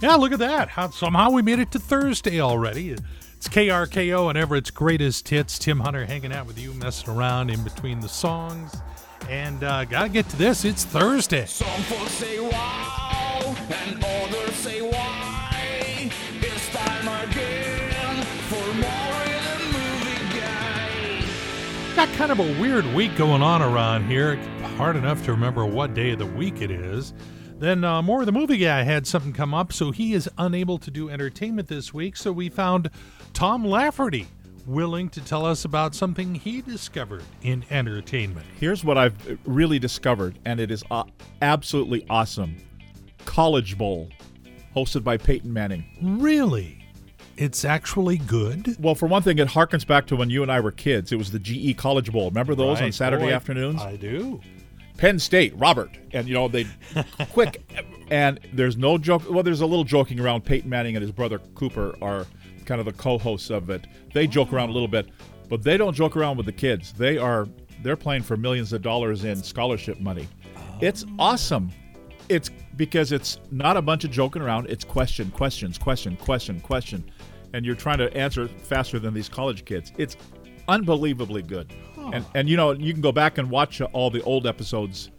Yeah, look at that. How, somehow we made it to Thursday already. It's KRKO and Everett's greatest hits. Tim Hunter hanging out with you, messing around in between the songs. And uh, gotta get to this. It's Thursday. Some folks say wow, and others say why. It's time again for Maury the Movie Guy. Got kind of a weird week going on around here. Hard enough to remember what day of the week it is. Then uh, Maury the movie guy had something come up, so he is unable to do entertainment this week. So we found Tom Lafferty willing to tell us about something he discovered in entertainment. Here's what I've really discovered, and it is uh, absolutely awesome College Bowl, hosted by Peyton Manning. Really? It's actually good? Well, for one thing, it harkens back to when you and I were kids. It was the GE College Bowl. Remember those on Saturday Oh, I- afternoons? I do. Penn State, Robert, and you know they quick, and there's no joke. Well, there's a little joking around. Peyton Manning and his brother Cooper are kind of the co-hosts of it. They joke around a little bit, but they don't joke around with the kids. They are they're playing for millions of dollars in scholarship money. It's oh. awesome. It's because it's not a bunch of joking around. It's question, questions, question, question, question, and you're trying to answer faster than these college kids. It's unbelievably good. And and you know you can go back and watch uh, all the old episodes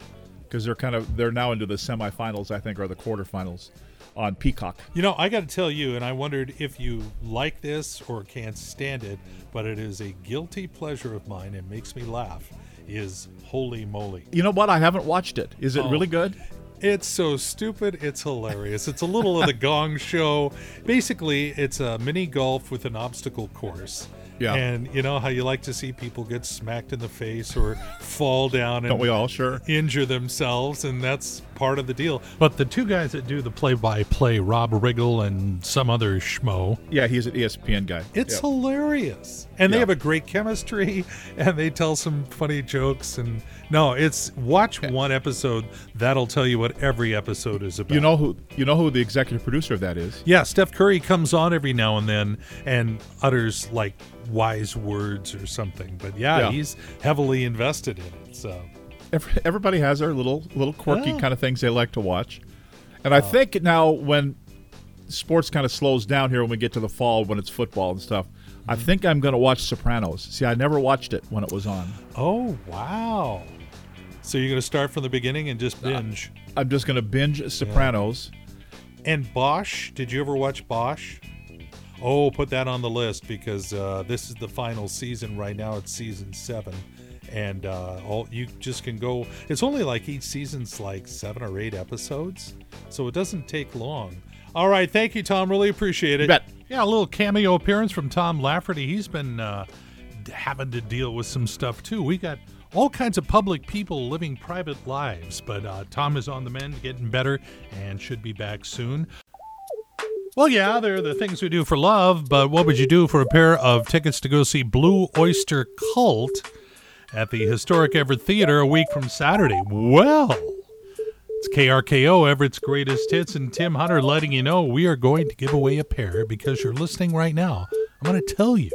because they're kind of they're now into the semifinals I think or the quarterfinals on Peacock. You know, I got to tell you, and I wondered if you like this or can't stand it, but it is a guilty pleasure of mine. It makes me laugh. Is Holey Moley. You know what? I haven't watched it. Is it Oh. really good? It's so stupid. It's hilarious. It's a little of the Gong Show. Basically, it's a mini golf with an obstacle course. Yeah. And you know how you like to see people get smacked in the face or fall down and Don't we all? Sure. injure themselves, and that's part of the deal. But the two guys that do the play-by-play, Rob Riggle and some other schmo, Yeah, he's an E ESPN guy. it's Yeah. hilarious, and they have a great chemistry, and they tell some funny jokes. And no, it's watch one episode. That'll tell you what every episode is about. You know who you know who the executive producer of that is? yeah, Steph Curry comes on every now and then and utters like wise words or something. But yeah, Yeah. he's heavily invested in it. So Every, everybody has their little little quirky Yeah. kind of things they like to watch. And I uh. think now when sports kind of slows down here when we get to the fall when it's football and stuff, I mm-hmm. think I'm going to watch Sopranos. See, I never watched it when it was on. Oh wow! So you're gonna start from the beginning and just binge. I'm just going to binge Sopranos. And Bosch, did you ever watch Bosch? Oh, put that on the list because uh, this is the final season right now. It's season seven, and uh, all you just can go. It's only like each season's like seven or eight episodes, so it doesn't take long. All right, thank you, Tom. Really appreciate it. You bet. Yeah, a little cameo appearance from Tom Lafferty. He's been uh, having to deal with some stuff too. We got all kinds of public people living private lives, but uh, Tom is on the mend, getting better, and should be back soon. Well, yeah, they're the things we do for love, but what would you do for a pair of tickets to go see Blue Oyster Cult at the historic Everett Theater a week from Saturday? Well, it's KRKO, Everett's greatest hits, and Tim Hunter letting you know we are going to give away a pair because you're listening right now. I'm going to tell you.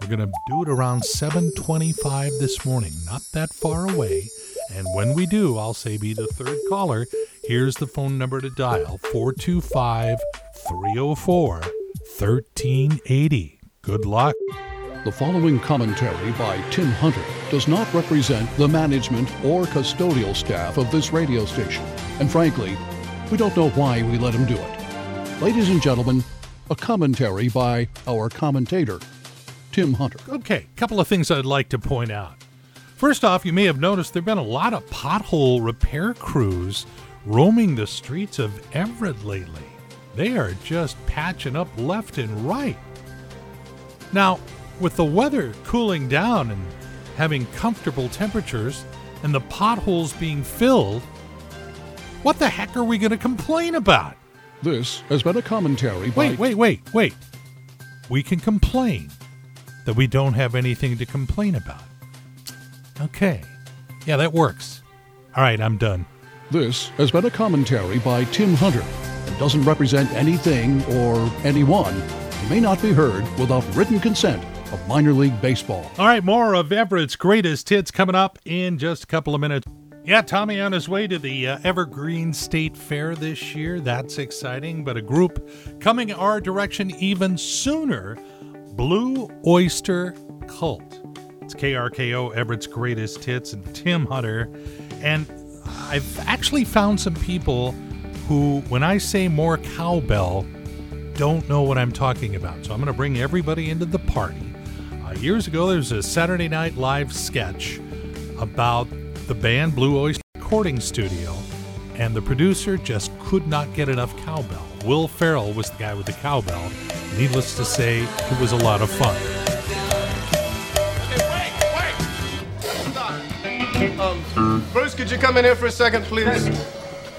We're going to do it around 7:25 this morning, not that far away. And when we do, I'll say be the third caller. Here's the phone number to dial 425 304 1380. Good luck. The following commentary by Tim Hunter does not represent the management or custodial staff of this radio station, and frankly, we don't know why we let him do it. Ladies and gentlemen, a commentary by our commentator, Tim Hunter. Okay, a couple of things I'd like to point out. First off, you may have noticed there have been a lot of pothole repair crews roaming the streets of Everett lately. They are just patching up left and right. Now, with the weather cooling down and having comfortable temperatures and the potholes being filled, what the heck are we going to complain about? This has been a commentary by Wait, wait, wait, wait. We can complain that we don't have anything to complain about. Okay. Yeah, that works. All right, I'm done. This has been a commentary by Tim Hunter and doesn't represent anything or anyone and may not be heard without written consent of minor league baseball. All right, more of Everett's greatest hits coming up in just a couple of minutes. Yeah, Tommy on his way to the uh, Evergreen State Fair this year. That's exciting. But a group coming our direction even sooner Blue Oyster Cult. It's KRKO, Everett's greatest hits, and Tim Hunter. And I've actually found some people who, when I say more cowbell, don't know what I'm talking about. So I'm going to bring everybody into the party. Uh, years ago, there was a Saturday Night Live sketch about the band Blue Oyster Recording Studio, and the producer just could not get enough cowbell. Will Ferrell was the guy with the cowbell. Needless to say, it was a lot of fun. Um, Bruce, could you come in here for a second, please?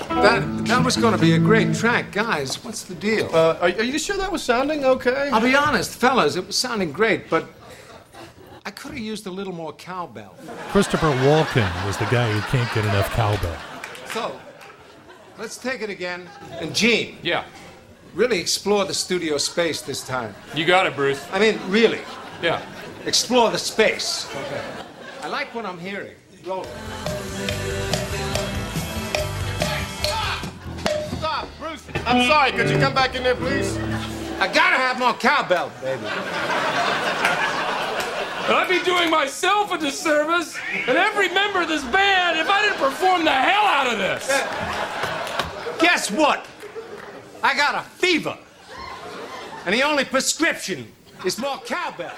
That that was going to be a great track, guys. What's the deal? Uh, are, are you sure that was sounding okay? I'll be honest, fellas, it was sounding great, but I could have used a little more cowbell. Christopher Walken was the guy who can't get enough cowbell. So, let's take it again. And Gene, Yeah. really explore the studio space this time. You got it, Bruce. I mean, really, Yeah. explore the space. Okay. I like what I'm hearing. Roll it. Stop, Bruce. I'm sorry. Could you come back in there, please? I gotta have more cowbell, baby. I'd be doing myself a disservice and every member of this band if I didn't perform the hell out of this. Guess what? I got a fever. And the only prescription is more cowbell.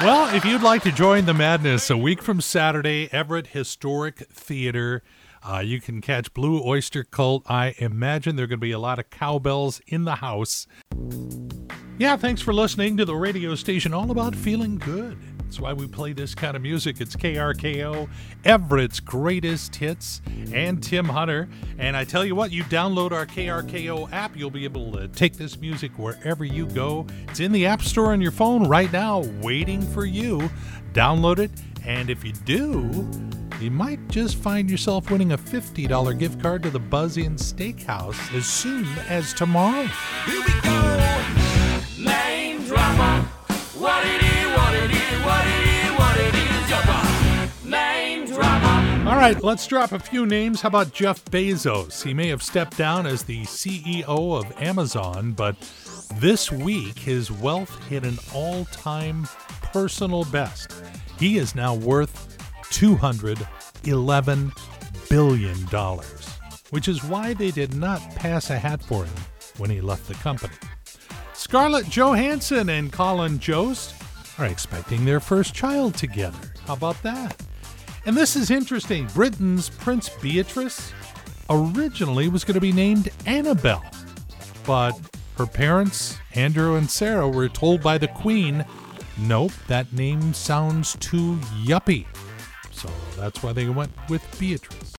Well, if you'd like to join the madness a week from Saturday, Everett Historic Theater, uh, you can catch Blue Oyster Cult. I imagine there are going to be a lot of cowbells in the house. Yeah, thanks for listening to the radio station all about feeling good. That's why we play this kind of music. It's KRKO, Everett's greatest hits, and Tim Hunter. And I tell you what, you download our KRKO app, you'll be able to take this music wherever you go. It's in the App Store on your phone right now, waiting for you. Download it, and if you do, you might just find yourself winning a $50 gift card to the Buzz Inn Steakhouse as soon as tomorrow. Here we go. Name what right, let's drop a few names. How about Jeff Bezos? He may have stepped down as the CEO of Amazon, but this week his wealth hit an all time personal best. He is now worth $211 billion, which is why they did not pass a hat for him when he left the company. Scarlett Johansson and Colin Jost are expecting their first child together. How about that? And this is interesting. Britain's Prince Beatrice originally was going to be named Annabelle, but her parents, Andrew and Sarah, were told by the Queen, nope, that name sounds too yuppie. So that's why they went with Beatrice.